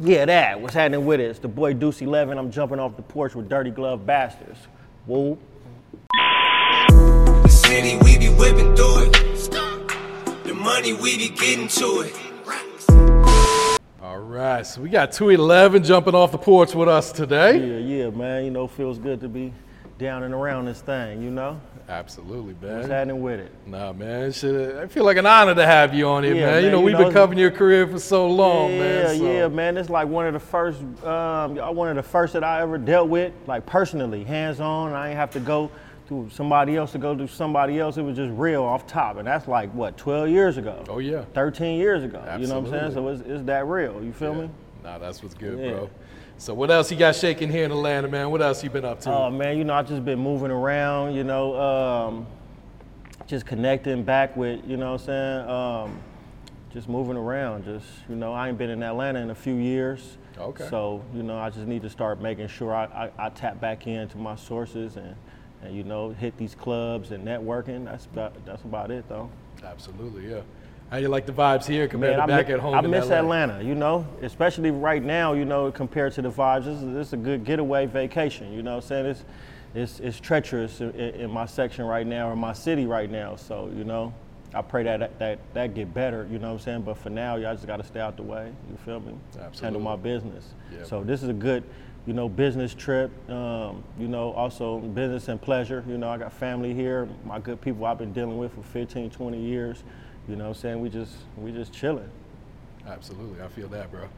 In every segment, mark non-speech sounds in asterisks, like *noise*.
Yeah, that. What's happening with it? It's the boy Deuce 11. I'm jumping off the porch with Dirty Glove Bastards. Whoa. The city, we be whipping through it. The money, we be getting to it. All right, so we got 211 jumping off the porch with us today. Yeah, yeah, man. You know, feels good to be down and around this thing, you know? Absolutely, man. What's man. happening with it? Nah, man, shit, I feel like an honor to have you on here, Yeah, man. You know, you we've know, been covering your career for so long, yeah, man. so- yeah, man. It's like one of the first, um, one of the first that I ever dealt with, like personally, hands on. I ain't have to go through somebody else to go do somebody else. It was just real off top, and that's like what 12 years ago. Oh, yeah. 13 years ago. You know what I'm saying? So Absolutely. it's, it's that real. You feel Yeah. me? Nah, that's what's good, Yeah. bro. So what else you got shaking here in Atlanta, man? What else you been up to? Oh man, you know I just been moving around. You know, um, just connecting back with. You know what I'm saying? Um, just moving around. Just you know, I ain't been in Atlanta in a few years. Okay. So you know, I just need to start making sure I, I, I tap back into my sources and, and you know hit these clubs and networking. That's about that's about it though. Absolutely, yeah. How you like the vibes here compared Man, to back mi- at home I in miss LA? Atlanta, you know, especially right now, you know, compared to the vibes. This is, this is a good getaway vacation, you know what I'm saying? It's, it's, it's treacherous in, in my section right now, or my city right now. So, you know, I pray that that, that get better, you know what I'm saying? But for now, y'all just got to stay out the way, you feel me? Absolutely. Handle my business. Yeah. So this is a good, you know, business trip, um, you know, also business and pleasure. You know, I got family here, my good people I've been dealing with for 15, 20 years. You know what I'm saying? We just, we just chilling. Absolutely, I feel that, bro.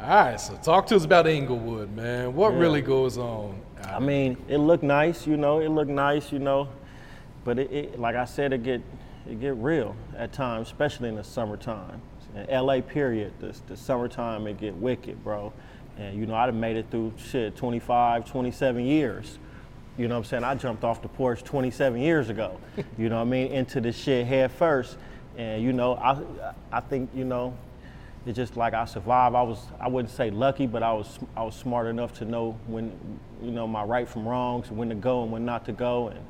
All right, so talk to us about Inglewood, man. What Yeah. really goes on? I mean, it looked nice, you know. It looked nice, you know. But it, it like I said, it get it get real at times, especially in the summertime. In LA, period, the, the summertime it get wicked, bro. And you know, I'd have made it through shit 25, 27 years. You know what I'm saying? I jumped off the porch 27 years ago. *laughs* you know what I mean? Into the shit head first. And you know, I I think you know, it's just like I survived. I was I wouldn't say lucky, but I was I was smart enough to know when you know my right from wrongs, when to go and when not to go. And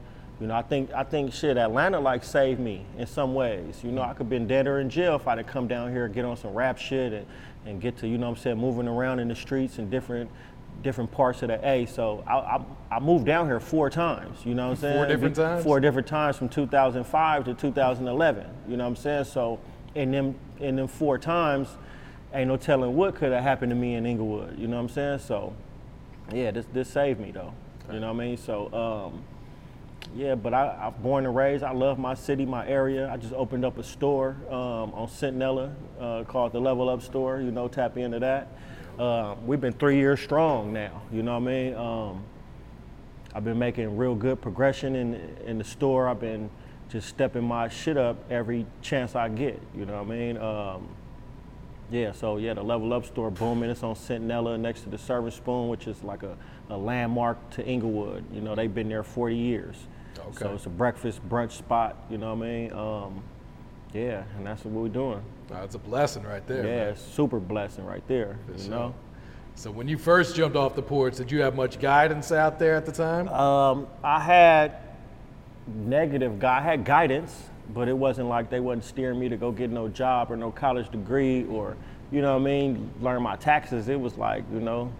you know, I think I think shit Atlanta like saved me in some ways. You know, I could have been dead or in jail if I'd have come down here and get on some rap shit and, and get to, you know what I'm saying, moving around in the streets and different different parts of the A. So I, I, I moved down here four times, you know what I'm saying? Four different Be- times? Four different times from 2005 to 2011. You know what I'm saying? So in them in them four times, ain't no telling what could have happened to me in Inglewood. You know what I'm saying? So yeah, this this saved me though. You know what I mean? So um, yeah, but I, I'm born and raised. I love my city, my area. I just opened up a store um, on Centinela uh, called the Level Up Store. You know, tap into that. Uh, we've been three years strong now. You know what I mean? Um, I've been making real good progression in in the store. I've been just stepping my shit up every chance I get. You know what I mean? Um, yeah, so yeah, the Level Up store booming. It's on Centinela next to the Serving Spoon, which is like a, a landmark to Inglewood. You know, they've been there 40 years. Okay. So it's a breakfast brunch spot. You know what I mean? Um, yeah, and that's what we're doing. Nah, it's a blessing right there. Yeah, man. super blessing right there. For you sure. know. So when you first jumped off the porch, did you have much guidance out there at the time? Um, I had negative guy. I had guidance, but it wasn't like they wasn't steering me to go get no job or no college degree or, you know what I mean, learn my taxes. It was like, you know,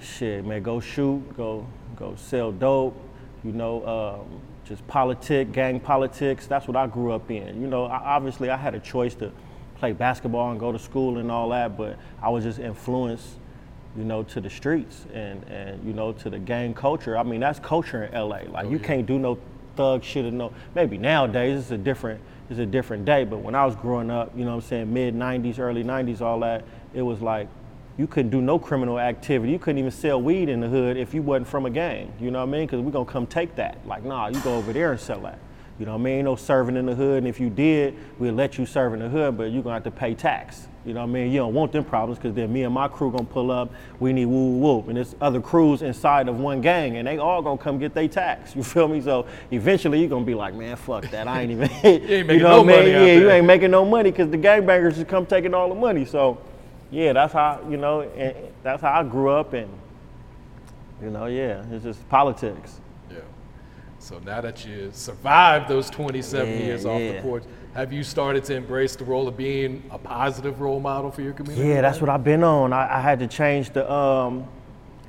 shit, man, go shoot, go go sell dope, you know, um, just politic, gang politics. That's what I grew up in. You know, I, obviously I had a choice to play basketball and go to school and all that, but I was just influenced you know, to the streets and, and you know, to the gang culture. I mean, that's culture in LA. Like, Oh, you yeah. can't do no thug shit or no. Maybe nowadays it's a different it's a different day. But when I was growing up, you know, what I'm saying mid '90s, early '90s, all that, it was like you couldn't do no criminal activity. You couldn't even sell weed in the hood if you wasn't from a gang. You know what I mean? Because we're gonna come take that. Like, nah, you go over there and sell that. You know what I mean? Ain't no serving in the hood, and if you did, we'll let you serve in the hood, but you're gonna have to pay tax. You know what I mean? You don't want them problems because then me and my crew gonna pull up, we need woo woo woo. And there's other crews inside of one gang and they all gonna come get their tax. *laughs* You feel me? So eventually you're gonna be like, man, fuck that. I ain't even *laughs* ain't *laughs* you know no what I mean? money Yeah, you ain't making no money because the gangbangers just come taking all the money. So yeah, that's how, you know, and that's how I grew up and you know, yeah, it's just politics. Yeah. So now that you survived those 27 Yeah, years off the yeah. porch, have you started to embrace the role of being a positive role model for your community? Yeah, that's what I've been on. I, I had to change the, um,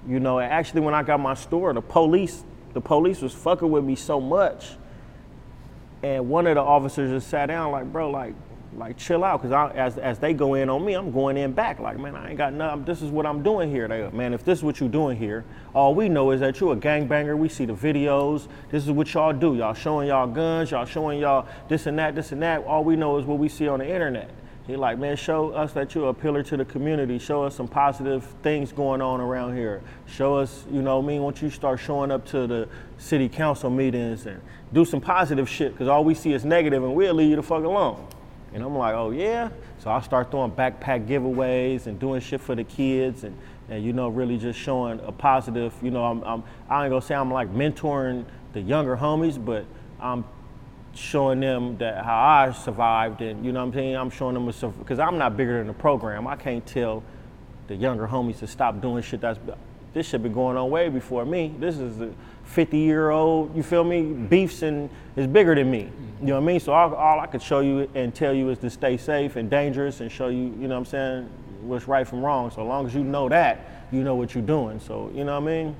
you know, actually when I got my store, the police, the police was fucking with me so much. And one of the officers just sat down like, bro, like, like chill out, cause as as they go in on me, I'm going in back. Like, man, I ain't got nothing. This is what I'm doing here. They, go, man, if this is what you're doing here, all we know is that you a gangbanger. We see the videos. This is what y'all do. Y'all showing y'all guns. Y'all showing y'all this and that, this and that. All we know is what we see on the internet. He like, man, show us that you're a pillar to the community. Show us some positive things going on around here. Show us, you know, what I mean, once you start showing up to the city council meetings and do some positive shit, because all we see is negative, and we'll leave you the fuck alone. And I'm like, oh yeah. So I start throwing backpack giveaways and doing shit for the kids, and, and you know, really just showing a positive. You know, I'm, I'm I ain't gonna say I'm like mentoring the younger homies, but I'm showing them that how I survived and you know what I'm saying I'm showing them because I'm not bigger than the program I can't tell the younger homies to stop doing shit that's this should be going on way before me this is a 50 year old you feel me beefs and is bigger than me you know what I mean so all, all I could show you and tell you is to stay safe and dangerous and show you you know what I'm saying what's right from wrong so as long as you know that you know what you're doing so you know what I mean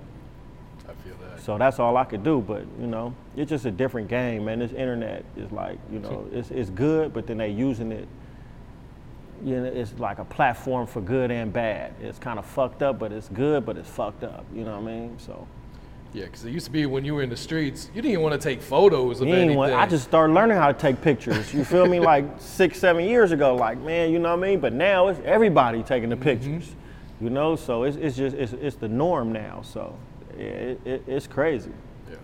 I feel that. so that's all I could do. But you know, it's just a different game, man. This internet is like, you know, *laughs* it's it's good, but then they using it. You know, it's like a platform for good and bad. It's kind of fucked up, but it's good, but it's fucked up. You know what I mean? So Yeah, because it used to be when you were in the streets, you didn't even want to take photos of you anything. want, I just started learning how to take pictures. You feel me? *laughs* Like six, seven years ago. Like man, you know what I mean? But now it's everybody taking the pictures. You know, so it's it's just it's it's the norm now. So yeah, it, it, it's crazy. Yeah.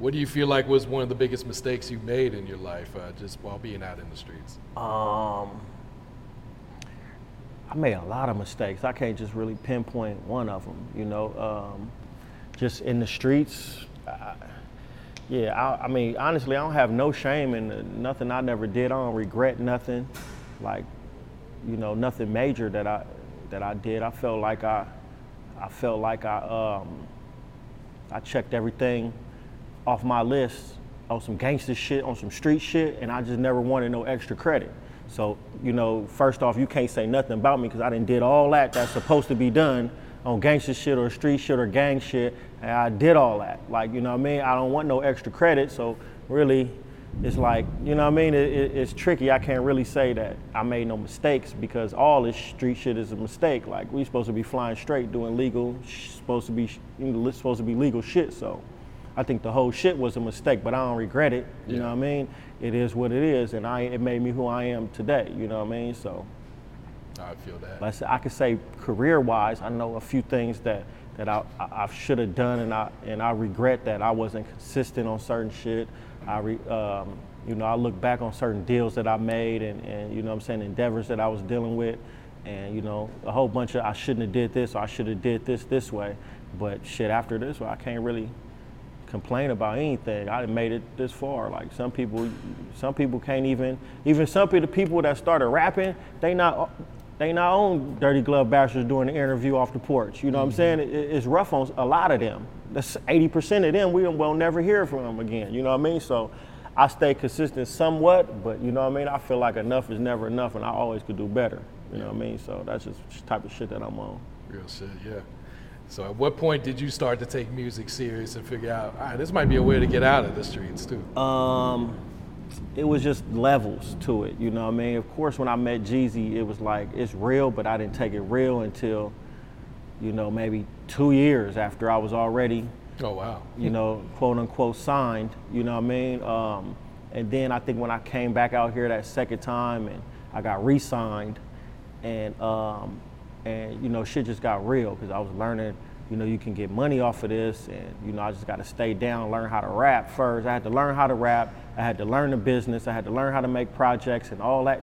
What do you feel like was one of the biggest mistakes you made in your life, uh, just while being out in the streets? Um, I made a lot of mistakes. I can't just really pinpoint one of them. You know, um, just in the streets. Yeah, I, I mean, honestly, I don't have no shame in nothing I never did. I don't regret nothing, like, you know, nothing major that I that I did. I felt like I, I felt like I, um, I checked everything off my list on some gangster shit, on some street shit, and I just never wanted no extra credit. So, you know, first off, you can't say nothing about me because I didn't did all that that's supposed to be done on gangster shit or street shit or gang shit, and I did all that. Like, you know what I mean? I don't want no extra credit, so really, it's like, you know what I mean? It, it, it's tricky. I can't really say that I made no mistakes because all this street shit is a mistake. Like, we supposed to be flying straight, doing legal, supposed to be, you know, supposed to be legal shit, so. I think the whole shit was a mistake, but I don't regret it. You know what I mean? It is what it is, and I it made me who I am today. You know what I mean? So, I feel that. I I could say career-wise, I know a few things that that I, I, should have done, and I and I regret that I wasn't consistent on certain shit. I re, um, you know I look back on certain deals that I made, and and you know I'm saying endeavors that I was dealing with, and you know a whole bunch of I shouldn't have did this, or I should have did this this way. But shit, after this, well, I can't really complain about anything. I made it this far. Like some people, some people can't even. Even some of the people that started rapping, they not. They not on Dirty Glove Bastards doing the interview off the porch. You know what I'm saying? It, it's rough on a lot of them. That's 80% of them. We will never hear from them again. You know what I mean? So I stay consistent somewhat, but you know what I mean? I feel like enough is never enough, and I always could do better. You know what I mean? So that's just the type of shit that I'm on. Real shit, yeah. So at what point did you start to take music serious and figure out, all right, this might be a way to get out of the streets too? Um, it was just levels to it, you know what I mean? Of course, when I met Jeezy, it was like, it's real, but I didn't take it real until, you know, maybe two years after I was already, Oh wow. you know, quote unquote signed. You know what I mean? Um, and then I think when I came back out here that second time and I got re-signed, and um, and you know shit just got real because I was learning. You know, you can get money off of this, and you know, I just got to stay down, learn how to rap first. I had to learn how to rap. I had to learn the business. I had to learn how to make projects and all that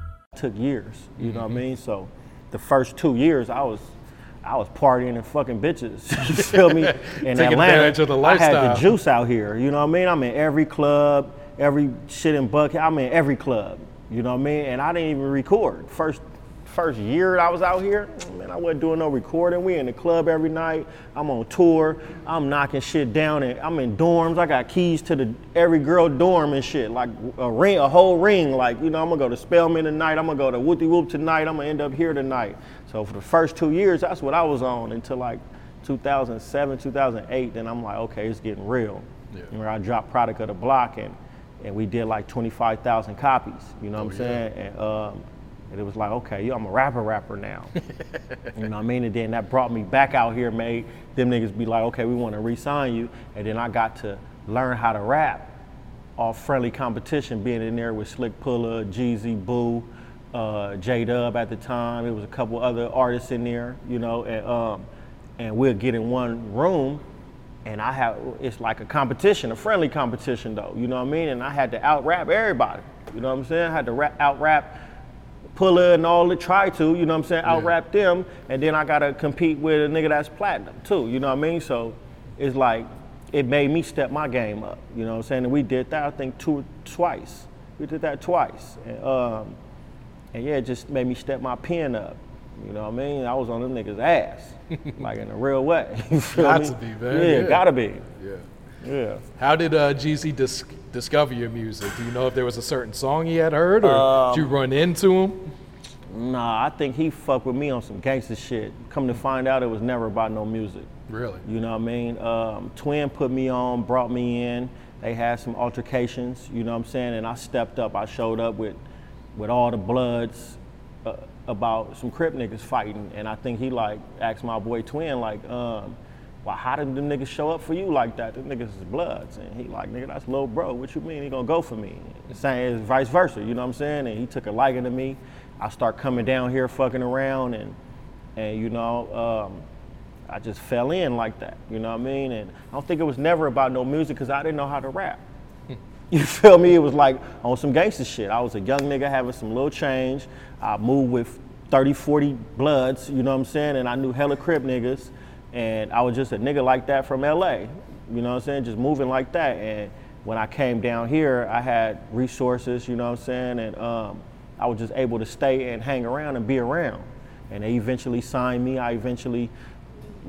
Took years. You know what I mm-hmm. mean? So the first two years I was I was partying and fucking bitches. *laughs* you feel me? *laughs* In Atlanta, advantage of the I had the juice out here. You know what I mean? I'm in every club, every shit in Buckhead. I'm in every club. You know what I mean? And I didn't even record. First first year I was out here, man, I wasn't doing no recording. We in the club every night. I'm on tour. I'm knocking shit down and I'm in dorms. I got keys to the every girl dorm and shit. Like a ring, a whole ring. Like, you know, I'm gonna go to Spelman tonight. I'm gonna go to Whoopty Whoop tonight. I'm gonna end up here tonight. So for the first two years, that's what I was on until like 2007, 2008. Then I'm like, okay, it's getting real. Yeah. Where I dropped Product of the Block and and we did like 25,000 copies. You know what I'm Oh, yeah. saying? And, um, and it was like, okay, yo, I'm a rapper, rapper now. *laughs* you know what I mean? And then that brought me back out here, made them niggas be like, okay, we want to re-sign you. And then I got to learn how to rap off friendly competition, being in there with Slick Pulla, Jeezy, Boo, uh, J Dub at the time. It was a couple other artists in there, you know, and um, and we'll get in one room, and I have it's like a competition, a friendly competition though, you know what I mean? And I had to out rap everybody, you know what I'm saying? I had to rap, out rap Pulla and all the try to, you know what I'm saying, out rap them, and then I gotta compete with a nigga that's platinum too, you know what I mean? So it's like it made me step my game up, you know what I'm saying? And we did that I think two twice. We did that twice. And um and yeah, it just made me step my pen up. You know what I mean? I was on them niggas' ass, *laughs* like in a real way. *laughs* You feel Got me? to be, man. Yeah, Yeah. gotta be. Yeah. Yeah. How did uh, Jeezy dis- discover your music? Do you know if there was a certain song he had heard, or Um, did you run into him? Nah, I think he fucked with me on some gangster shit. Come to find out, it was never about no music. Really? You know what I mean? Um, Twin put me on, brought me in. They had some altercations, you know what I'm saying? And I stepped up. I showed up with, with all the bloods uh, about some Crip niggas fighting. And I think he like asked my boy Twin like, um, well, how did them niggas show up for you like that? Them niggas is bloods. And he like, nigga, that's little bro. What you mean he gonna go for me? Same as vice versa, you know what I'm saying? And he took a liking to me. I start coming down here fucking around and, and you know, um, I just fell in like that, you know what I mean? And I don't think it was never about no music because I didn't know how to rap. *laughs* You feel me? It was like on some gangster shit. I was a young nigga having some little change. I moved with 30, 40 bloods, you know what I'm saying? And I knew hella Crip niggas. And I was just a nigga like that from LA, you know what I'm saying? Just moving like that. And when I came down here, I had resources, you know what I'm saying? And um, I was just able to stay and hang around and be around. And they eventually signed me. I eventually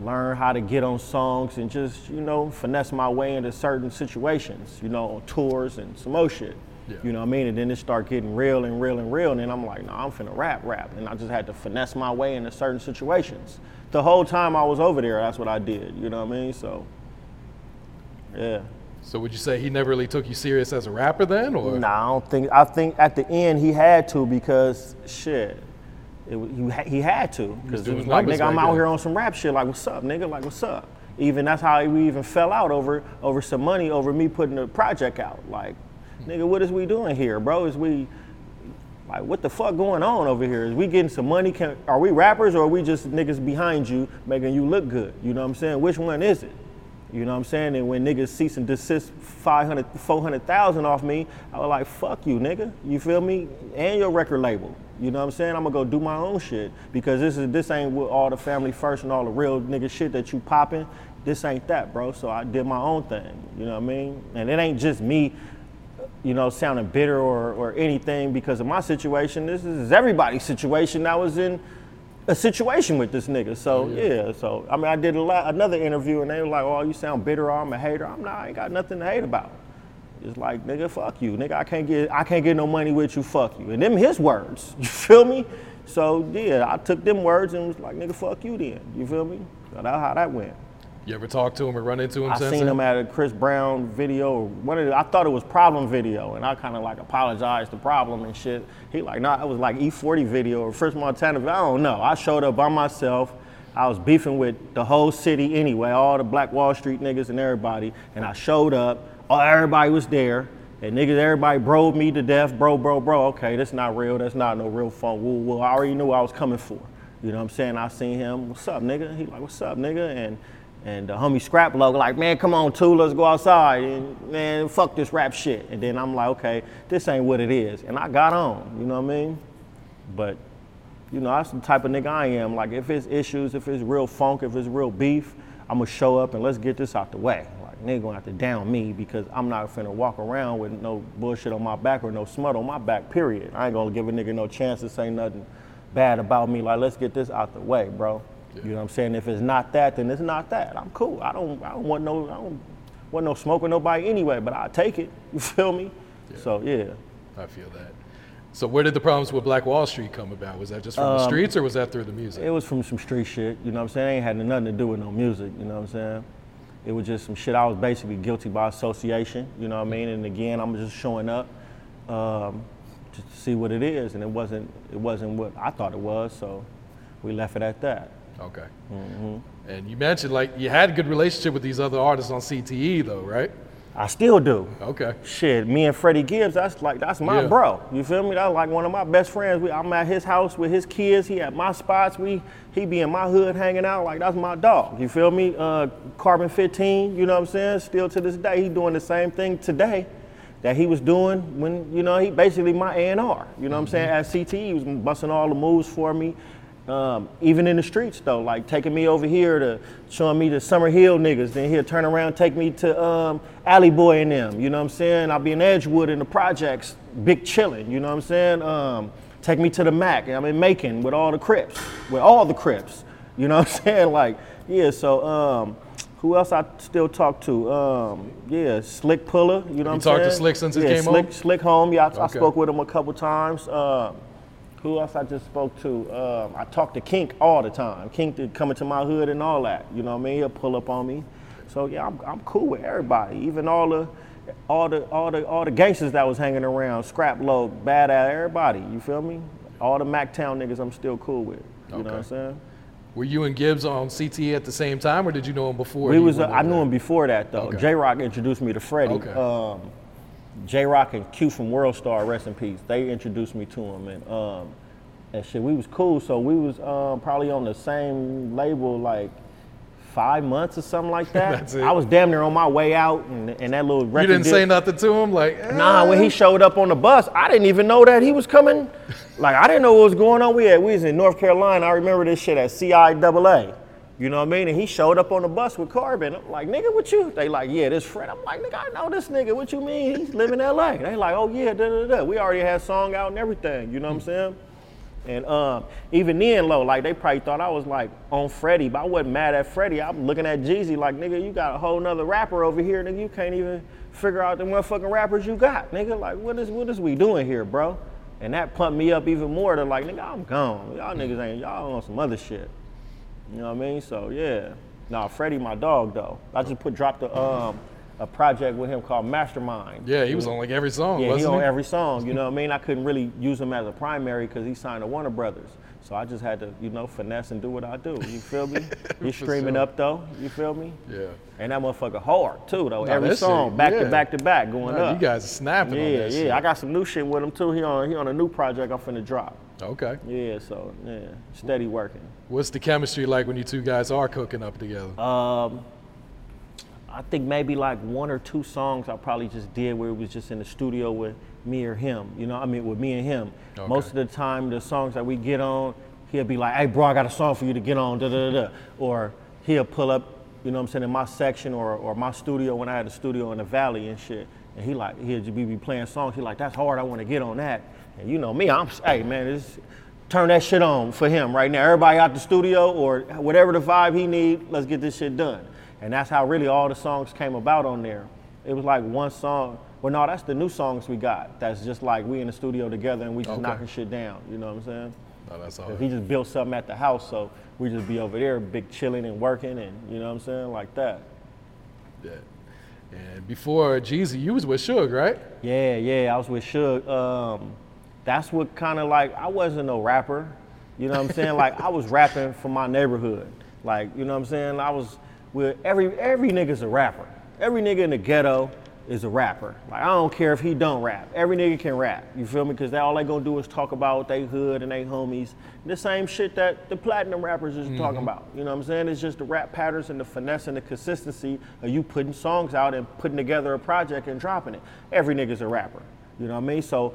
learned how to get on songs and just, you know, finesse my way into certain situations, you know, on tours and some more shit. Yeah. You know what I mean? And then it start getting real and real and real. And then I'm like, no, I'm finna rap, rap. And I just had to finesse my way into certain situations. The whole time I was over there, that's what I did. You know what I mean? So, yeah. So would you say he never really took you serious as a rapper then, or? Nah, I don't think. I think at the end he had to because shit, it, he he had to because it was like nigga, I'm out here on some rap shit. Like what's up, nigga? Like what's up? Even that's how we even fell out over over some money over me putting the project out. Like, hmm. nigga, what is we doing here, bro? Is we like what the fuck going on over here? Is we getting some money? Can, are we rappers or are we just niggas behind you making you look good? You know what I'm saying? Which one is it? You know what I'm saying? And when niggas cease and desist 500, 400,000 off me, I was like, fuck you, nigga. You feel me? And your record label. You know what I'm saying? I'm gonna go do my own shit because this is this ain't with all the family first and all the real nigga shit that you popping. This ain't that, bro. So I did my own thing. You know what I mean? And it ain't just me you know, sounding bitter or, or anything because of my situation. This is everybody's situation I was in a situation with this nigga. So yeah. so I mean, I did a lot, another interview, and they were like, "Oh, you sound bitter. Or I'm a hater." I'm not. I ain't got nothing to hate about. It's like, nigga, fuck you, nigga. I can't get, I can't get no money with you. Fuck you. And them his words. *laughs* You feel me? So yeah, I took them words and was like, nigga, fuck you then. You feel me? So that's how that went. You ever talk to him or run into him I seen then? him at a Chris Brown video. One of the, I thought it was Problem video, and I kind of like apologized to Problem and shit. He like, nah, it was like E40 video or French Montana. I don't know. I showed up by myself. I was beefing with the whole city anyway, all the Black Wall Street niggas and everybody, and I showed up. Oh, everybody was there. And niggas, everybody broed me to death, bro, bro, bro. Okay, that's not real. That's not no real fun. Woo, woo. I already knew what I was coming for. You know what I'm saying? I seen him. What's up, nigga? He like, what's up, nigga? And and the homie Scrap Logo like, man, come on, two, let's go outside. And man, fuck this rap shit. And then I'm like, okay, this ain't what it is. And I got on. You know what I mean? But you know, that's the type of nigga I am. Like, if it's issues, if it's real funk, if it's real beef, I'm gonna show up and let's get this out the way. Like, nigga gonna have to down me because I'm not finna walk around with no bullshit on my back or no smut on my back, period. I ain't gonna give a nigga no chance to say nothing bad about me. Like, let's get this out the way, bro. You know what I'm saying? If it's not that, then it's not that. I'm cool. I don't, I don't want no, I don't want no smoke with nobody anyway, but I take it. *laughs* You feel me? So, yeah. I feel that. So where did the problems with Black Wall Street come about? Was that just from Um, the streets or was that through the music? It was from some street shit, you know what I'm saying? It ain't had nothing to do with no music, you know what I'm saying? It was just some shit I was basically guilty by association, you know what I mean? And again, I'm just showing up um, to see what it is, and it wasn't it wasn't what I thought it was, so we left it at that. Okay. Mm-hmm. And you mentioned like you had a good relationship with these other artists on CTE though, right? I still do. Okay. Shit, me and Freddie Gibbs, that's like that's my Yeah. bro. You feel me? That's like one of my best friends. We, I'm at his house with his kids. He at my spots. We he be in my hood hanging out. Like that's my dog. You feel me? Uh, Carbon 15. You know what I'm saying? Still to this day, he doing the same thing today that he was doing when you know he basically my A&R. You know what I'm saying? At CTE, he was busting all the moves for me. Um, even in the streets though, like taking me over here to showing me the Summer Hill niggas, then he'll turn around take me to um, Alley Boy and them. You know what I'm saying? I'll be in Edgewood in the projects, big chilling. You know what I'm saying? Um, take me to the Mac. I'm in Macon with all the Crips, with all the Crips. You know what I'm *laughs* saying? Like, yeah. So, um, who else I still talk to? Um, yeah, Slick Pulla. You know what I'm saying? talked to Slick since he came Slick, home? Slick home. Yeah, I, I spoke with him a couple times. Um, who else I just spoke to? Um, I talk to Kink all the time. Kink did coming to my hood and all that. You know what I mean? He'll pull up on me. So yeah, I'm, I'm cool with everybody, even all the all the all the all the gangsters that was hanging around, Scrap Load, at everybody. You feel me? All the Mactown niggas, I'm still cool with. You know what I'm saying? Were you and Gibbs on CTE at the same time or did you know him before? We was uh, I knew there? him before that though. Okay. J Rock introduced me to Freddie. Okay. Um, J Rock and Q from World Star, rest in peace. They introduced me to him and um, and shit. We was cool. So we was um, probably on the same label like five months or something like *laughs* that. That's it. I was damn near on my way out and, and that little You didn't say nothing to him? Like, eh. Nah, when he showed up on the bus, I didn't even know that he was coming. *laughs* Like I didn't know what was going on. We had we was in North Carolina. I remember this shit at CIAA. You know what I mean? And he showed up on the bus with Carbon. I'm like, nigga, what you? They like, yeah, this friend. I'm like, nigga, I know this nigga. What you mean? He's living in LA. They like, oh yeah, da da da. We already had song out and everything. You know what I'm saying? And um, even then, low, like they probably thought I was like on Freddie, but I wasn't mad at Freddie. I'm looking at Jeezy like, nigga, you got a whole nother rapper over here, nigga. You can't even figure out the motherfucking rappers you got, nigga. Like, what is what is we doing here, bro? And that pumped me up even more to like, nigga, I'm gone. Y'all niggas ain't y'all on some other shit. You know what I mean? So yeah. Nah, Freddie, my dog though. I just put dropped a um a project with him called Mastermind. Yeah, he was on like every song, Yeah, he on he? every song. You know what I mean? I couldn't really use him as a primary because he signed to Warner Brothers. So I just had to, you know, finesse and do what I do. You feel me? *laughs* He's streaming sure. up though. You feel me? Yeah. And that motherfucker hard too though. Nah, every song, shit, back yeah. to back to back, going Nah, up. you guys are snapping on Yeah, yeah. shit. I got some new shit with him too. He on he on a new project I'm finna drop. Okay. Yeah, so yeah, steady working. What's the chemistry like when you two guys are cooking up together? Um, I think maybe like one or two songs I probably just did where it was just in the studio with me or him. You know, I mean with me and him. Okay. Most of the time, the songs that we get on, he'll be like, "Hey, bro, I got a song for you to get on." Da da da. da. Or he'll pull up, you know, what I'm saying in my section or or my studio when I had a studio in the valley and shit. And he like he'll just be, be playing songs. He like, "That's hard. I want to get on that." And you know me, I'm hey man, it's turn that shit on for him right now. Everybody out the studio or whatever the vibe he need, let's get this shit done. And that's how really all the songs came about on there. It was like one song. Well, no, that's the new songs we got. That's just like we in the studio together and we just Okay. knocking shit down. You know what I'm saying? Oh, that's all. He just built something at the house, so we just be over there, big chilling and working, and you know what I'm saying, like that. Yeah. And before Jeezy, you was with Suge, right? Yeah, yeah, I was with Suge. Um, that's what kind of like I wasn't no rapper. You know what I'm saying? like I was rapping for my neighborhood. Like you know what I'm saying? I was with every every nigga's a rapper. Every nigga in the ghetto is a rapper. Like I don't care if he don't rap. Every nigga can rap. You feel me? Because they all they gonna do is talk about they hood and they homies. The same shit that the platinum rappers is talking mm-hmm. about. You know what I'm saying? It's just the rap patterns and the finesse and the consistency of you putting songs out and putting together a project and dropping it. Every nigga's a rapper. You know what I mean? So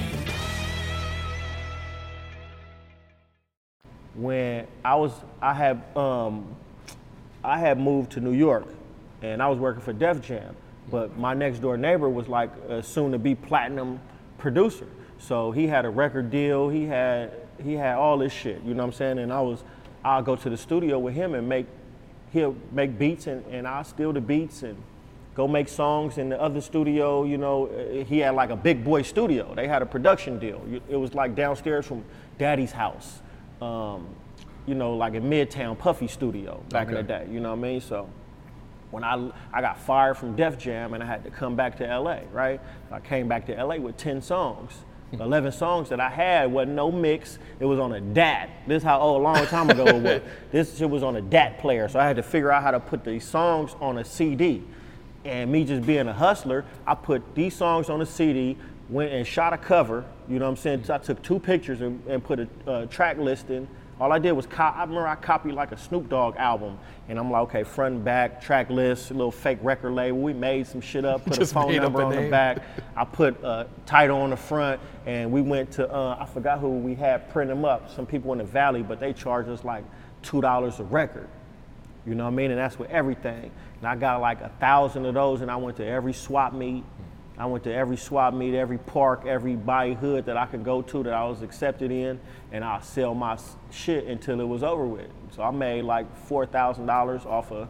When I was I had um, I had moved to New York, and I was working for Def Jam, but my next door neighbor was like a soon to be platinum producer. So he had a record deal. He had he had all this shit. You know what I'm saying? And I was I'll go to the studio with him and make he'll make beats and, and I'll steal the beats and go make songs in the other studio. You know, uh, he had like a big boy studio. They had a production deal. It was like downstairs from Daddy's house. Um, you know, like in Midtown Puffy Studio back in the day. You know what I mean? So when I I got fired from Def Jam and I had to come back to LA, right? I came back to LA with 10 songs. 11 songs that I had wasn't no mix. It was on a DAT. This is how old, a long time ago it was. *laughs* This shit was on a DAT player. So I had to figure out how to put these songs on a CD. And me just being a hustler, I put these songs on a CD, went and shot a cover. You know what I'm saying? So I took two pictures and, and put a uh, track listing. All I did was, co- I remember I copied like a Snoop Dogg album. And I'm like, okay, front and back, track list, a little fake record label. We made some shit up, put a Just phone made up number a on the name. back. *laughs* I put a title on the front, and we went to, uh, I forgot who we had print them up. Some people in the Valley, but they charged us like $2 a record. You know what I mean? And that's with everything. And I got like a thousand of those, and I went to every swap meet. I went to every swap meet, every park, every body hood that I could go to that I was accepted in, and I'll sell my shit until it was over with. So I made like four thousand dollars off of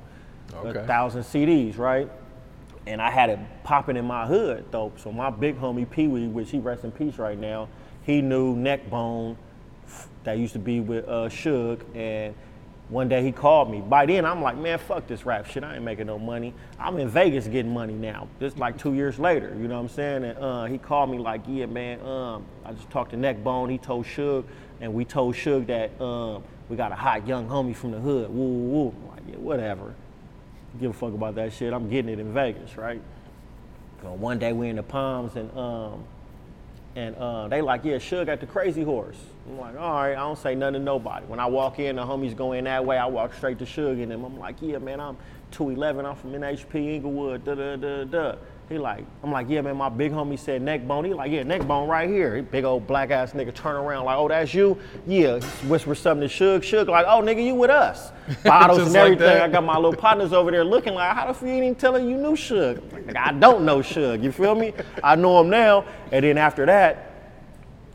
Okay. a thousand CDs, right? And I had it popping in my hood though. So my big homie Pee Wee, which he rests in peace right now, he knew Neckbone that used to be with uh, Suge, and one day he called me. By then, I'm like, man, fuck this rap shit. I ain't making no money. I'm in Vegas getting money now. This like two years later, you know what I'm saying? And uh, he called me like, yeah, man. Um, I just talked to Neckbone. He told Suge, and we told Suge that um, we got a hot young homie from the hood. Woo, woo, woo. I'm like, yeah, whatever. Give a fuck about that shit. I'm getting it in Vegas, right? One day we in the Palms and um, and uh, they like, yeah, Suge at the Crazy Horse. I'm like, all right, I don't say nothing to nobody. When I walk in, the homies go in that way. I walk straight to Suge and them. I'm like, yeah, man, I'm 211. I'm from NHP Inglewood. Da da da da. He like, I'm like, yeah, man, my big homie said Neckbone. He like, yeah, Neckbone right here. He big old black ass nigga turn around like, oh, that's you? Yeah. He whisper something to Suge. Suge like, oh, nigga, you with us? *laughs* Bottles and like everything. that. I got my little partners over there looking like, how the fuck you ain't even telling you knew Suge? Like, I don't know Suge. You feel me? I know him now. And then after that,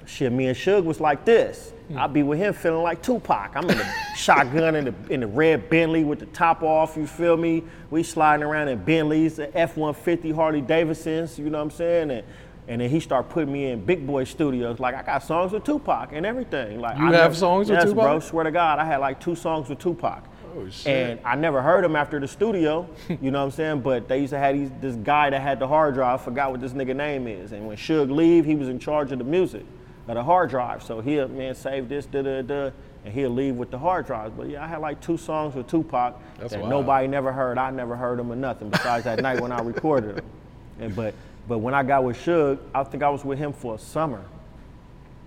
shit, me and Suge was like this. Hmm. I'd be with him feeling like Tupac. I'm in the *laughs* shotgun in the in the red Bentley with the top off. You feel me? We sliding around in Bentleys, the F-150 Harley Davidsons. You know what I'm saying? And and then he started putting me in big boy studios. Like I got songs with Tupac and everything. Like You I have never- songs with yes, Tupac? bro. Swear to God, I had like two songs with Tupac. Oh, shit. And I never heard him after the studio, *laughs* you know what I'm saying? But they used to have these, this guy that had the hard drive, I forgot what this nigga name is. And when Suge leave, he was in charge of the music, of the hard drive. So he'll, man, save this, da da da, and he'll leave with the hard drives. But yeah, I had like two songs with Tupac That's that wild. nobody never heard. I never heard them or nothing besides that night when I *laughs* recorded them. And, but, but when I got with Suge, I think I was with him for a summer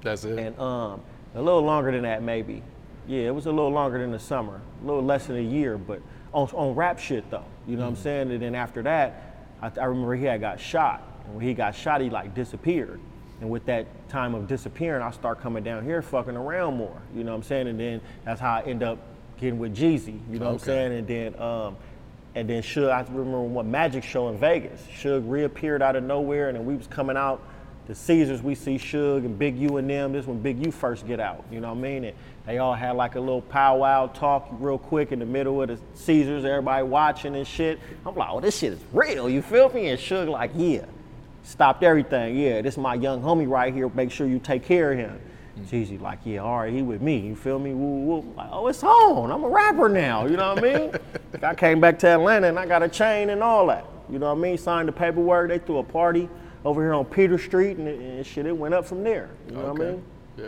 That's it. and um, a little longer than that maybe. Yeah, it was a little longer than the summer, a little less than a year, but on, on rap shit though. You know what I'm saying? And then after that, I, I remember he had got shot. And when he got shot, he like disappeared. And with that time of disappearing, I start coming down here fucking around more. You know what I'm saying? And then that's how I end up getting with Jeezy. You know what I'm saying? And then um, and then Suge, I remember one magic show in Vegas. Suge reappeared out of nowhere, and then we was coming out the Caesars. We see Suge and Big U and them. This when Big U first get out. You know what I mean? And they all had like a little powwow talk real quick in the middle of the Caesars. Everybody watching and shit. I'm like, oh, this shit is real. You feel me? And Suge like, yeah. Stopped everything. Yeah, this is my young homie right here. Make sure you take care of him. Jeezy like, yeah, all right, he with me. You feel me? Woo, woo. Like, oh, it's on. I'm a rapper now. You know what I mean? *laughs* I came back to Atlanta and I got a chain and all that. You know what I mean? Signed the paperwork. They threw a party over here on Peter Street and, it- and shit. It went up from there. You know what I mean? Yeah.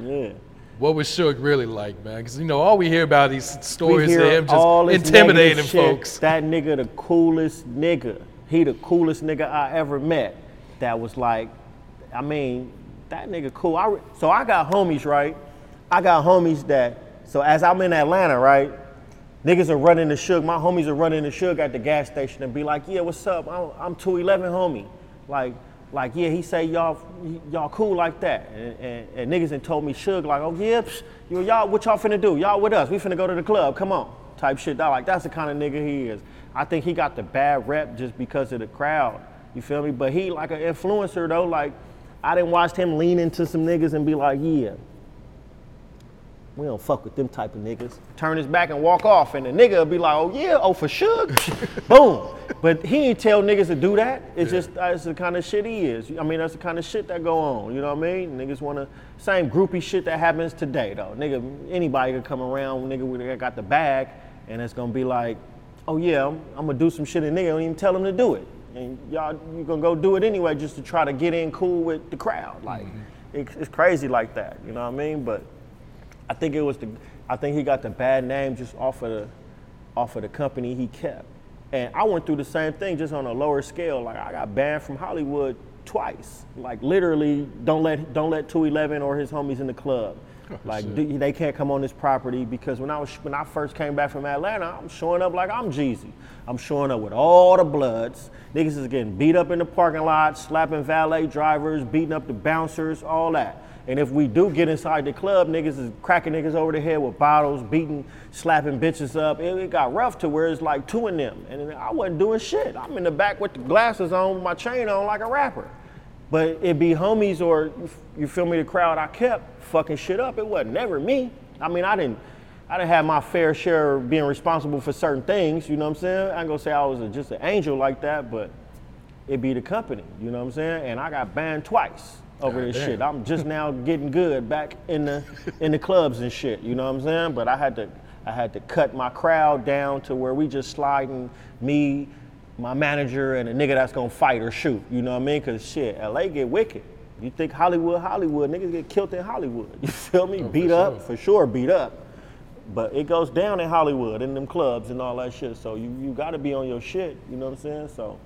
Yeah. What was Suge really like, man? Because you know all we hear about these stories of him just intimidating folks. That nigga the coolest nigga. He the coolest nigga I ever met. That was like, I mean, that nigga cool. I re- so I got homies, right? I got homies that. So as I'm in Atlanta, right? Niggas are running the Suge. My homies are running the Suge at the gas station and be like, yeah, what's up? I'm, I'm 211 homie. Like, like yeah, he say y'all y'all cool like that. And, and, and niggas and told me Suge like, oh yeah, psh, you y'all what y'all finna do? Y'all with us? We finna go to the club. Come on, type shit. That like that's the kind of nigga he is. I think he got the bad rep just because of the crowd. You feel me? But he like an influencer though. Like I didn't watch him lean into some niggas and be like, yeah, we don't fuck with them type of niggas. Turn his back and walk off, and the nigga will be like, oh yeah, oh for sure, *laughs* boom. But he ain't tell niggas to do that. It's just uh, that's the kind of shit he is. I mean, that's the kind of shit that go on. You know what I mean? Niggas wanna same groupie shit that happens today though. Nigga, anybody could come around, nigga, we got the bag, and it's gonna be like, oh yeah, I'm, I'm gonna do some shit, and nigga don't even tell him to do it, and y'all you gonna go do it anyway just to try to get in cool with the crowd. Like, mm-hmm. it's, it's crazy like that. You know what I mean? But I think it was the I think he got the bad name just off of the off of the company he kept. And I went through the same thing just on a lower scale. Like I got banned from Hollywood twice. Like literally don't let don't let 211 or his homies in the club. Oh, like shit. they can't come on this property because when I was when I first came back from Atlanta, I'm showing up like I'm Jeezy. I'm showing up with all the bloods. Niggas is getting beat up in the parking lot, slapping valet drivers, beating up the bouncers, all that. And if we do get inside the club, niggas is cracking niggas over the head with bottles, beating, slapping bitches up. It, it got rough to where it's like two of them. And I wasn't doing shit. I'm in the back with the glasses on, my chain on like a rapper. But it be homies or you feel me, the crowd I kept fucking shit up. It wasn't never me. I mean, I didn't I didn't have my fair share of being responsible for certain things, you know what I'm saying? I ain't gonna say I was a, just an angel like that, but it be the company, you know what I'm saying? And I got banned twice over this Goddamn. shit. I'm just now getting good back in the in the clubs and shit, you know what I'm saying? But I had to I had to cut my crowd down to where we just sliding me, my manager, and a nigga that's gonna fight or shoot, you know what I mean? Cause shit, LA get wicked. You think Hollywood, Hollywood, niggas get killed in Hollywood. *laughs* You feel me? Oh, for beat up, sure. for sure, beat up. But it goes down in Hollywood, in them clubs and all that shit. So you, you gotta be on your shit, you know what I'm saying? So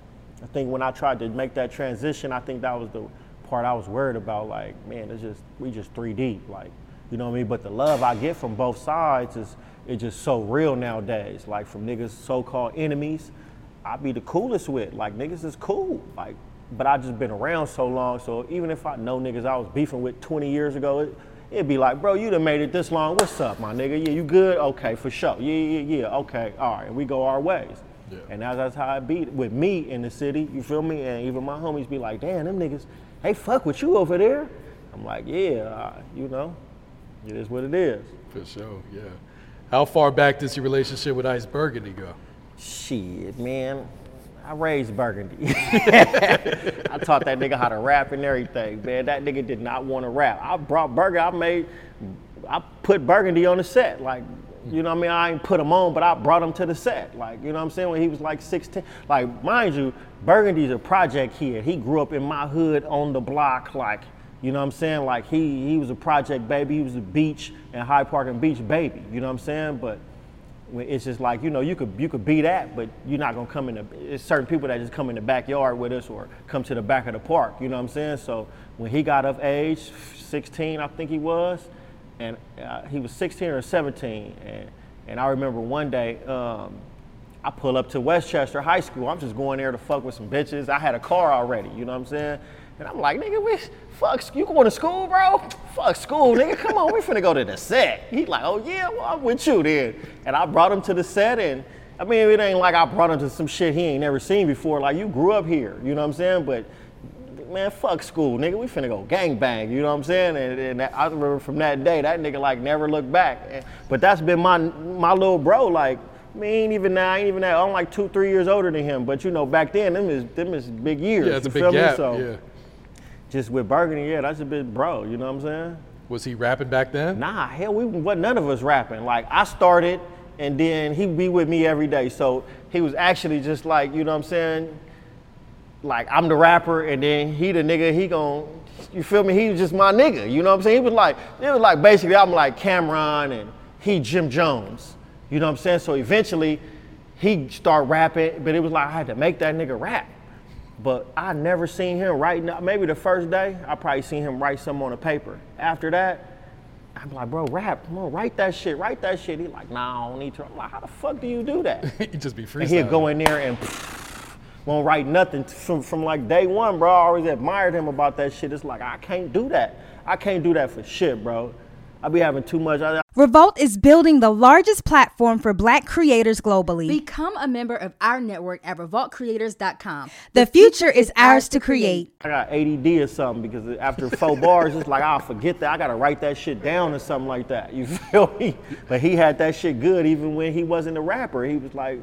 I think when I tried to make that transition, I think that was the part I was worried about. Like, man, it's just we just three deep, like, you know what I mean? But the love I get from both sides is it's just so real nowadays. Like from niggas so-called enemies, I be the coolest with. Like niggas is cool. Like, but I just been around so long, so even if I know niggas I was beefing with 20 years ago, it, it'd be like, bro, you done made it this long. What's up, my nigga? Yeah, you good? Okay, for sure. Yeah, yeah, yeah. Okay, all right. And we go our ways. Yeah. And that's, that's how I beat with me in the city. You feel me? And even my homies be like, damn, them niggas, hey, fuck with you over there. I'm like, yeah, uh, you know, it is what it is. For sure, yeah. How far back does your relationship with Ice Burgundy go? Shit, man. I raised Burgundy. *laughs* I taught that nigga how to rap and everything, man. That nigga did not want to rap. I brought Burgundy, I made, I put Burgundy on the set. Like, you know what I mean? I ain't put him on, but I brought him to the set. Like, you know what I'm saying? When he was like 16. Like, mind you, Burgundy's a project kid. He grew up in my hood on the block, like, you know what I'm saying? Like, he, he was a project baby. He was a beach and High Park and Beach baby. You know what I'm saying? But it's just like you know you could you could be that, but you're not gonna come in the. It's certain people that just come in the backyard with us or come to the back of the park. You know what I'm saying? So when he got of age, 16, I think he was, and uh, he was 16 or 17, and and I remember one day. Um, I pull up to Westchester High School. I'm just going there to fuck with some bitches. I had a car already, you know what I'm saying? And I'm like, nigga, we, fuck, you going to school, bro? Fuck school, nigga. Come on, we finna go to the set. He like, oh yeah, well I'm with you then. And I brought him to the set, and I mean, it ain't like I brought him to some shit he ain't never seen before. Like you grew up here, you know what I'm saying? But man, fuck school, nigga. We finna go gang bang, you know what I'm saying? And, and I remember from that day, that nigga like never looked back. But that's been my my little bro, like me ain't even now, I ain't even that. I'm like two, three years older than him. But you know, back then, them is them is big years. Yeah, it's a big gap. Me? So yeah. Just with Burgundy, yeah, that's a bit bro. You know what I'm saying? Was he rapping back then? Nah, hell, we wasn't none of us rapping. Like I started, and then he'd be with me every day. So he was actually just like, you know what I'm saying? Like I'm the rapper, and then he the nigga. He gon' you feel me? He was just my nigga. You know what I'm saying? He was like, it was like basically I'm like Cam'ron, and he Jim Jones. You know what I'm saying? So eventually, he start rapping, but it was like I had to make that nigga rap. But I never seen him write. Maybe the first day, I probably seen him write something on a paper. After that, I'm like, bro, rap, come on, write that shit, write that shit. He like, nah, I don't need to. I'm like, how the fuck do you do that? *laughs* he just be freestyling. And he'd go in there and won't write nothing from, from like day one, bro. I always admired him about that shit. It's like, I can't do that. I can't do that for shit, bro. I be having too much. I, Revolt is building the largest platform for black creators globally. Become a member of our network at revoltcreators.com. The, the future, future is ours to create. I got ADD or something because after four *laughs* bars, it's like I'll forget that. I gotta write that shit down or something like that. You *laughs* feel me? But he had that shit good even when he wasn't a rapper. He was like,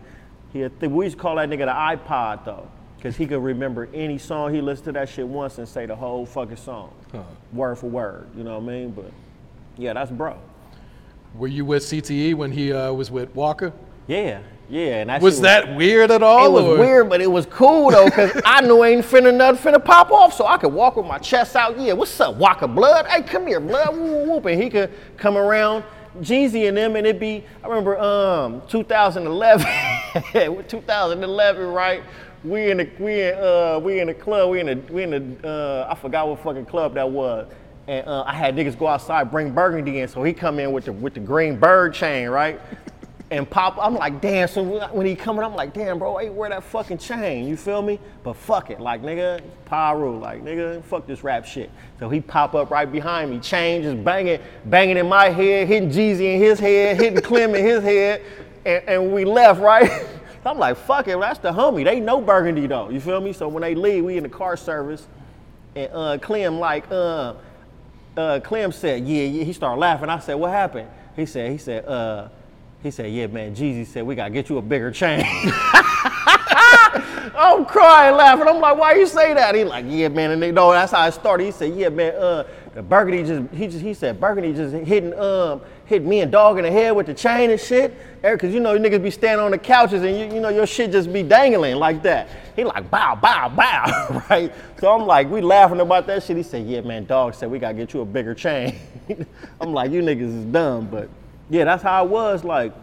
he had, we used to call that nigga the iPod though. Cause he could remember any song. He listened to that shit once and say the whole fucking song, huh. word for word. You know what I mean? But yeah, that's bro. Were you with CTE when he uh, was with Waka? Yeah, yeah. And that was, was that weird at all? It was or? weird, but it was cool though, cause *laughs* I knew ain't finna nothing finna pop off, so I could walk with my chest out. Yeah, what's up, Waka Blood? Hey, come here, Blood. Whoop, whoop, and he could come around. Jeezy and them, and it'd be, I remember um, 2011, *laughs* 2011, right? We in the we in uh we in the club, we in the we in the uh I forgot what fucking club that was and uh, I had niggas go outside bring Burgundy in, so he come in with the with the green bird chain, right? And pop, I'm like, damn. So when he coming, I'm like, damn, bro, ain't wear that fucking chain. You feel me? But fuck it, like nigga, Pyro, like nigga, fuck this rap shit. So he pop up right behind me, chain just banging, banging in my head, hitting Jeezy in his head, hitting Clem in his head, and, and we left, right? *laughs* I'm like, fuck it, that's the homie. They know Burgundy though. You feel me? So when they leave, we in the car service, and uh, Clem like, uh uh, Clem said, yeah, yeah, he started laughing. I said, what happened? He said, he said, uh, he said, yeah, man, Jeezy said, we got to get you a bigger chain. *laughs* I'm crying, laughing. I'm like, why you say that? He like, yeah, man. And they know that's how it started. He said, yeah, man, uh, the Burgundy just, he just, he said, Burgundy just hitting, um, hit me and dog in the head with the chain and shit. Eric, Cause you know, niggas be standing on the couches and you, you know, your shit just be dangling like that. He like, bow, bow, bow, *laughs* right? So I'm like, we laughing about that shit. He said, yeah, man, dog said we gotta get you a bigger chain. *laughs* I'm like, you niggas is dumb, but yeah, that's how it was. Like,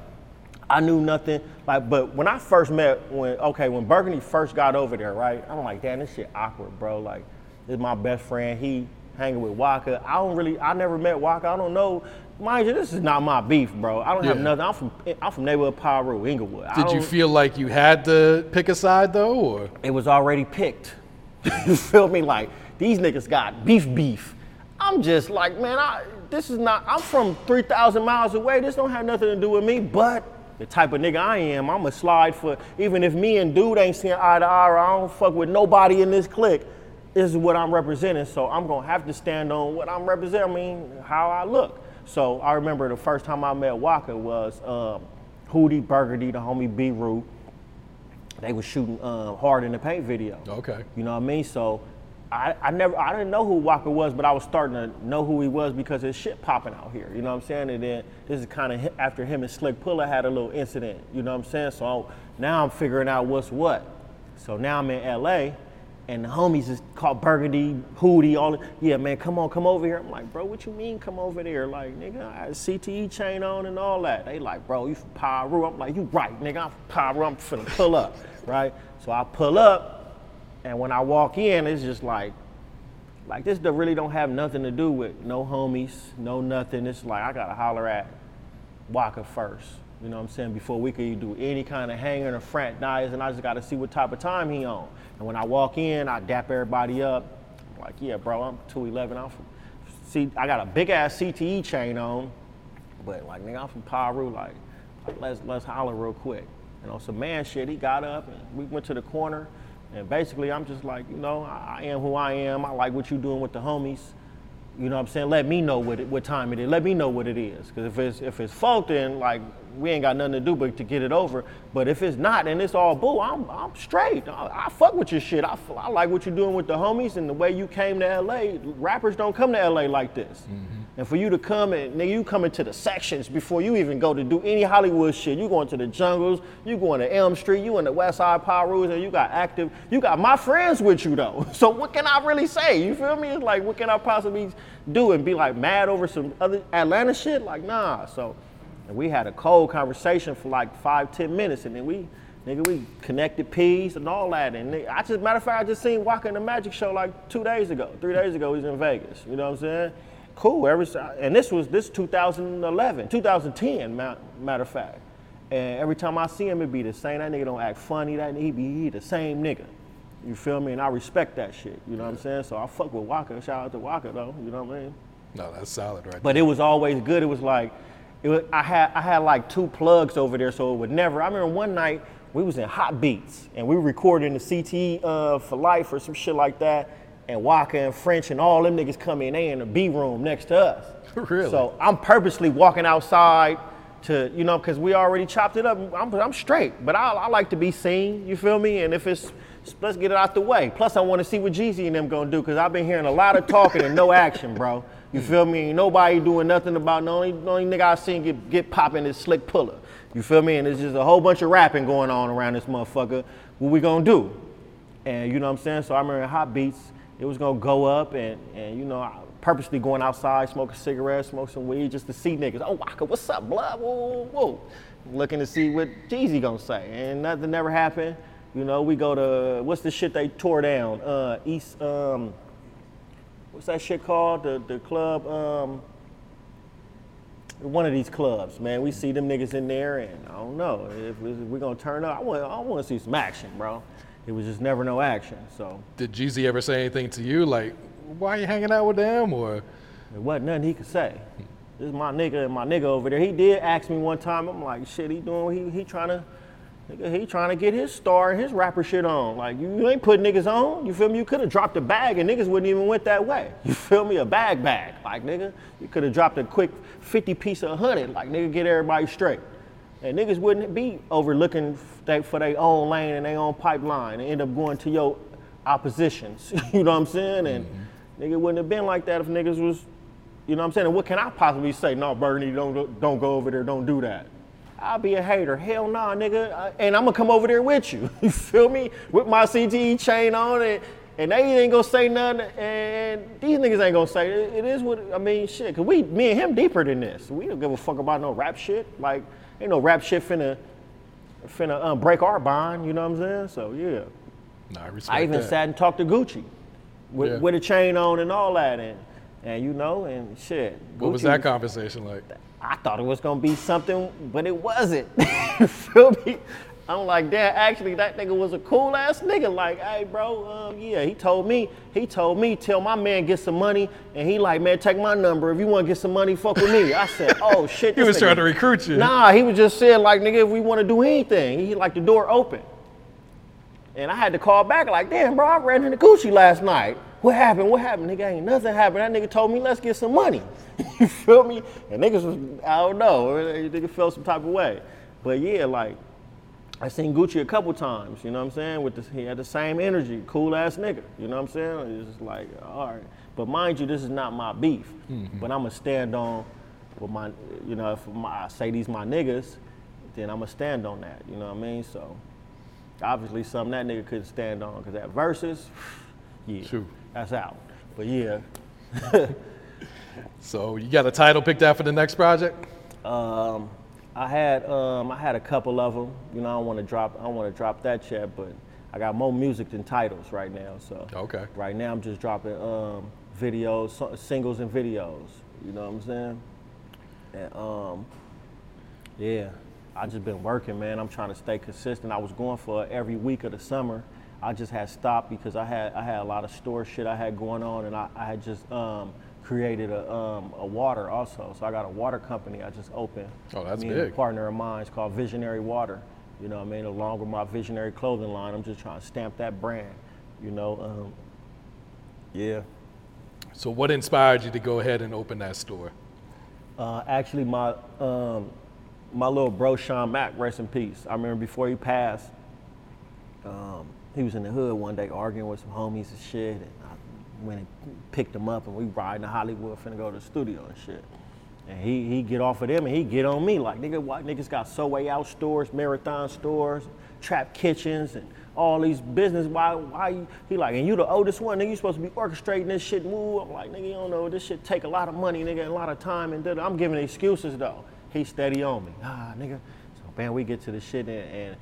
I knew nothing. Like, but when I first met, when okay, when Burgundy first got over there, right? I'm like, damn, this shit awkward, bro. Like, this is my best friend. He hanging with Waka. I don't really, I never met Waka. I don't know. Mind you, this is not my beef, bro. I don't yeah. have nothing. I'm from, I'm from neighborhood Pyro, Inglewood. Did you feel like you had to pick a side though, or it was already picked? *laughs* you feel me? Like these niggas got beef, beef. I'm just like, man, I, this is not. I'm from 3,000 miles away. This don't have nothing to do with me, but the type of nigga I am, I'm a slide for, even if me and dude ain't seeing eye to eye or I don't fuck with nobody in this clique, this is what I'm representing. So I'm gonna have to stand on what I'm representing, I mean, how I look. So I remember the first time I met Waka was um, Hootie, Burgundy, the homie B Root. They was shooting um, hard in the paint video. Okay. You know what I mean? So I, I never I didn't know who Waka was, but I was starting to know who he was because his shit popping out here. You know what I'm saying? And then this is kind of after him and Slick Pulla had a little incident. You know what I'm saying? So now I'm figuring out what's what. So now I'm in LA, and the homies is called Burgundy, Hootie, all. Yeah, man, come on, come over here. I'm like, bro, what you mean come over there? Like, nigga, I had a CTE chain on and all that. They like, bro, you from Pyro? I'm like, you right, nigga. I'm from Pyro. I'm finna pull up, right? So I pull up. And when I walk in, it's just like like this really don't have nothing to do with no homies, no nothing. It's like I gotta holler at Waka first. You know what I'm saying? Before we could do any kind of hanging or fraternize, and I just gotta see what type of time he on. And when I walk in, I dap everybody up. I'm like, yeah, bro, I'm 211. I'm from, see, I got a big ass CTE chain on, but like, nigga, I'm from Paru. Like, let's let's holler real quick. You know, some man shit, he got up and we went to the corner. And basically, I'm just like, you know, I, I am who I am. I like what you doing with the homies. You know what I'm saying? Let me know what it, what time it is. Let me know what it is. Because if it's if it's folk, then like we ain't got nothing to do but to get it over. But if it's not and it's all boo, I'm I'm straight. I, I fuck with your shit. I, I like what you're doing with the homies and the way you came to LA. Rappers don't come to LA like this. Mm-hmm. And for you to come and nigga, you come into the sections before you even go to do any Hollywood shit. You going to the jungles, you going to Elm Street, you in the West Side Pyrus, and you got active. You got my friends with you though. *laughs* So what can I really say? You feel me? It's like what can I possibly do and be like mad over some other Atlanta shit? Like nah. So and we had a cold conversation for like five, ten minutes, and then we, nigga, we connected peas and all that. And nigga, I just, matter of fact, I just seen Waka in the Magic Show like two days ago, three days ago. He's in Vegas. You know what I'm saying? Cool. Every, and this was this 2011, 2010, matter of fact. And every time I see him, it be the same. That nigga don't act funny. That he be he the same nigga. You feel me? And I respect that shit. You know what I'm saying? So I fuck with Waka. Shout out to Waka though. You know what I mean? No, that's solid right But it was always good. It was like, it was, I had I had like two plugs over there, so it would never. I remember one night we was in Hot Beats and we recorded in the CT uh, for life or some shit like that. And Waka and French and all them niggas come in. They in the B room next to us. *laughs* Really? So I'm purposely walking outside to, you know, because we already chopped it up. I'm, I'm straight, but I, I like to be seen. You feel me? And if it's let's get it out the way. Plus, I want to see what Jeezy and them gonna do because I've been hearing a lot of talking and no *laughs* action, bro. You feel me? Ain't nobody doing nothing about the only, the only nigga I seen get, get popping is Slick Pulla. You feel me? And there's just a whole bunch of rapping going on around this motherfucker. What we gonna do? And you know what I'm saying? So I'm in Hot Beats, it was gonna go up and, and you know, purposely going outside, smoking cigarettes, smoking some weed just to see niggas. Oh, Waka, what's up, blood? Whoa, whoa. Looking to see what Jeezy gonna say. And nothing never happened. You know, we go to, what's the shit they tore down? Uh, East, um, what's that shit called? The, the club, um, one of these clubs, man. We see them niggas in there, and I don't know if we're gonna turn up. I want, I want to see some action, bro. It was just never no action. So Did Jeezy ever say anything to you like, why are you hanging out with them or? There wasn't nothing he could say. This is my nigga and my nigga over there. He did ask me one time. I'm like, shit, he doing? He he trying to, nigga, he trying to get his star and his rapper shit on. Like you, you ain't put niggas on. You feel me? You could have dropped a bag and niggas wouldn't even went that way. You feel me? A bag bag. Like nigga, you could have dropped a quick 50 piece of hundred. Like nigga, get everybody straight. And niggas wouldn't be overlooking for their own lane and their own pipeline and end up going to your oppositions. *laughs* you know what I'm saying? And mm-hmm. nigga wouldn't have been like that if niggas was, you know what I'm saying? And what can I possibly say? No, Bernie, don't don't go over there, don't do that. I'll be a hater. Hell nah, nigga. And I'm gonna come over there with you. *laughs* You feel me? With my CTE chain on and and they ain't gonna say nothing. And these niggas ain't gonna say it. It is what I mean. Shit, cause we, me and him, deeper than this. We don't give a fuck about no rap shit. Like ain't no rap shit finna finna um, break our bond. You know what I'm saying? So yeah. No, I respect I even that. sat and talked to Gucci with, Yeah. with a chain on and all that, and and you know, and shit. What was Gucci that conversation like? I thought it was gonna be something, but it wasn't. *laughs* you feel me? I'm like, damn, actually, that nigga was a cool ass nigga. Like, hey, bro, um, yeah, he told me, he told me, tell my man get some money, and he like, man, take my number. If you want to get some money, fuck with me. I said, *laughs* oh shit. He was nigga- trying to recruit you. Nah, he was just saying like, nigga, if we want to do anything, he like the door open. And I had to call back like, damn, bro, I ran into Gucci last night. What happened? What happened? Nigga, ain't nothing happened. That nigga told me, let's get some money. *laughs* you feel me? And niggas was, I don't know, nigga felt some type of way. But yeah, like, I seen Gucci a couple times, you know what I'm saying? With the, he had the same energy, cool ass nigga, you know what I'm saying? It's just like, all right. But mind you, this is not my beef. But I'ma stand on with my, you know, if my, I say these my niggas, then I'ma stand on that, you know what I mean? So obviously something that nigga couldn't stand on, because that verses, *sighs* yeah, that's out. But yeah. *laughs* So you got a title picked out for the next project? Um, I had um, I had a couple of them. You know, I don't want to drop I don't want to drop that yet, but I got more music than titles right now. So Okay. right now I'm just dropping um, videos, singles and videos. You know what I'm saying? And um, yeah, I just been working, man. I'm trying to stay consistent. I was going for every week of the summer. I just had stopped because I had I had a lot of store shit I had going on, and I, I had just um, created a um, a water also. So I got a water company I just opened. Oh, that's Me and a big. partner of mine. It's called Visionary Water. You know what I mean? Along with my Visionary clothing line, I'm just trying to stamp that brand. You know, um, yeah. So what inspired you to go ahead and open that store? Uh, actually, my um, my little bro Sean Mack, rest in peace. I remember before he passed, um, he was in the hood one day arguing with some homies and shit, and I went and picked him up, and we riding to Hollywood, finna go to the studio and shit. And he he get off of them, and he get on me like nigga, why niggas got so way out stores, marathon stores, trap kitchens, and all these business. Why why he like, and you the oldest one, nigga, you supposed to be orchestrating this shit move. I'm like, nigga, you don't know this shit take a lot of money, nigga, and a lot of time, and da-da." I'm giving excuses though. He steady on me, ah, nigga. So man, we get to the shit and. and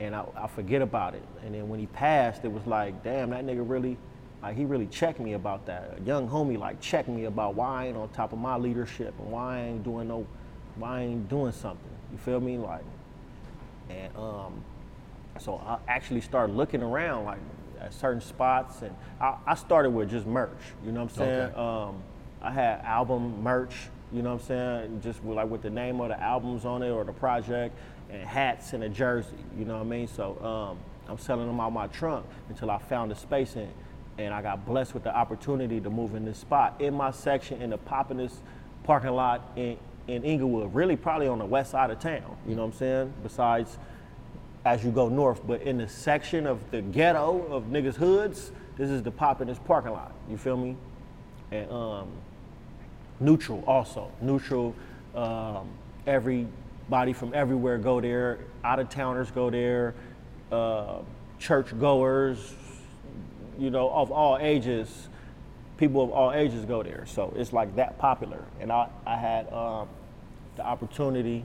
and I, I forget about it. And then when he passed, it was like, damn, that nigga really, like he really checked me about that. A young homie like checked me about why I ain't on top of my leadership and why I ain't doing no, why I ain't doing something. You feel me? Like, and um, so I actually started looking around like at certain spots, and I, I started with just merch. You know what I'm saying? Okay. Um, I had album merch. You know what I'm saying? Just with, like with the name of the albums on it or the project, and hats and a jersey. You know what I mean? So um, I'm selling them out my trunk until I found a space in, and I got blessed with the opportunity to move in this spot in my section in the poppinest parking lot in in Inglewood. Really, probably on the west side of town. You know what I'm saying? Besides as you go north, but in the section of the ghetto of niggas' hoods, this is the poppinest parking lot. You feel me? And um, neutral also. Neutral. Um, everybody from everywhere go there. Out of towners go there. Uh, church goers, you know, of all ages. People of all ages go there. So it's like that popular. And I, I had um, the opportunity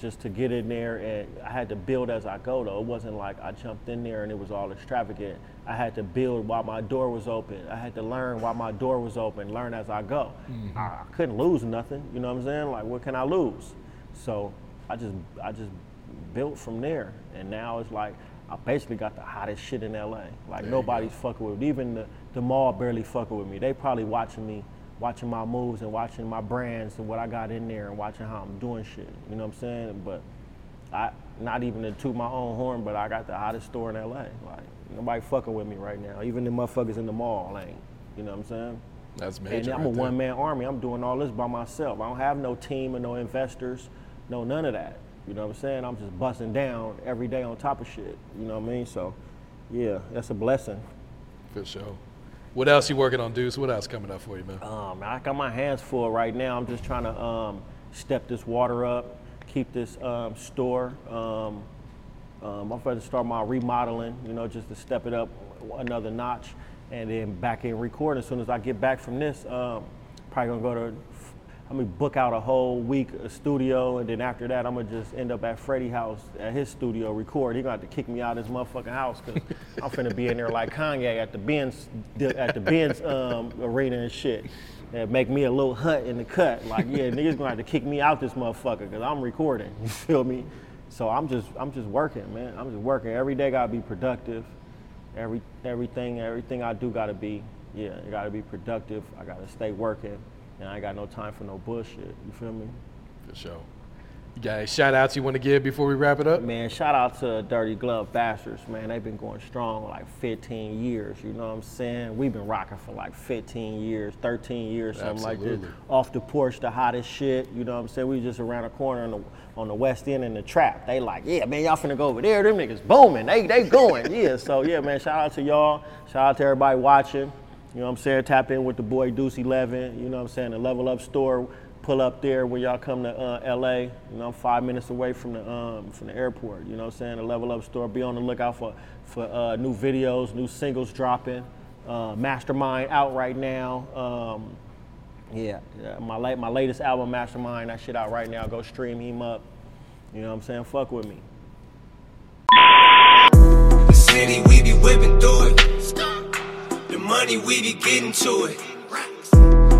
just to get in there and I had to build as I go though. It wasn't like I jumped in there and it was all extravagant. I had to build while my door was open. I had to learn while my door was open, learn as I go. I, I couldn't lose nothing, you know what I'm saying? Like what can I lose? So I just I just built from there. And now it's like I basically got the hottest shit in LA. Like nobody's fucking with me. Even the, the mall barely fucking with me. They probably watching me watching my moves and watching my brands and what I got in there and watching how I'm doing shit. You know what I'm saying? But I not even to toot my own horn, but I got the hottest store in LA. Like nobody fucking with me right now. Even the motherfuckers in the mall ain't. You know what I'm saying? That's major. And. I'm right a one man army. I'm doing all this by myself. I don't have no team and no investors, no none of that. You know what I'm saying? I'm just busting down every day on top of shit. You know what I mean? So, yeah, that's a blessing. For sure. What else you working on, Deuce? What else coming up for you, man? Um, I got my hands full right now. I'm just trying to um, step this water up, keep this um, store. Um, um, I'm about to start my remodeling, you know, just to step it up another notch, and then back in recording. As soon as I get back from this, um, probably gonna go to. I'm gonna book out a whole week of studio, and then after that, I'm gonna just end up at Freddie house at his studio record. He gonna have to kick me out of his motherfucking house because *laughs* I'm finna be in there like Kanye at the Benz at the Benz um, arena and shit. And make me a little hut in the cut. Like, yeah, *laughs* niggas gonna have to kick me out this motherfucker because I'm recording. *laughs* You feel me? So I'm just I'm just working, man. I'm just working. Every day gotta be productive. Every everything everything I do gotta be yeah, gotta be productive. I gotta stay working, and I ain't got no time for no bullshit. You feel me? For sure. You got any shout outs you want to give before we wrap it up? Man, shout out to Dirty Glove Bastards, man. They've been going strong like 15 years, you know what I'm saying? We've been rocking for like 15 years, 13 years, something like Absolutely. this. Off the porch, the hottest shit, you know what I'm saying? We just around the corner on the, on the west end in the trap. They like, yeah, man, y'all finna go over there. Them niggas booming. They, they going. yeah, so yeah, man, shout out to y'all. Shout out to everybody watching. You know what I'm saying? Tap in with the boy Deuce 11. You know what I'm saying? The Level Up store. Pull up there when y'all come to uh, LA. You know, I'm five minutes away from the um, from the airport. You know what I'm saying? The Level Up store. Be on the lookout for for uh, new videos, new singles dropping. Uh, Mastermind out right now. Um, yeah, yeah, my late my latest album, Mastermind. That shit out right now. Go stream him up. You know what I'm saying? Fuck with me. The city get into it. Money we be getting to it.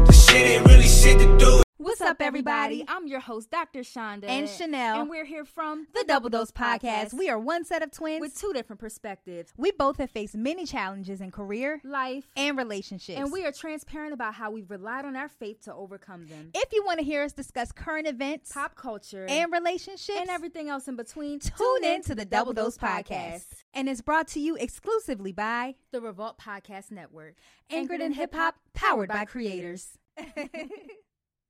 This shit ain't really shit to do What's up, everybody? I'm your host, Dr. Shonda. And Chanel. And we're here from The Double Dose Podcast. We are one set of twins with two different perspectives. We both have faced many challenges in career, life, and relationships. And we are transparent about how we've relied on our faith to overcome them. If you want to hear us discuss current events, pop culture, and relationships, and everything else in between, tune, tune in to the Double Dose Podcast. And it's brought to you exclusively by the Revolt Podcast Network, anchored in hip hop, powered by creators. *laughs*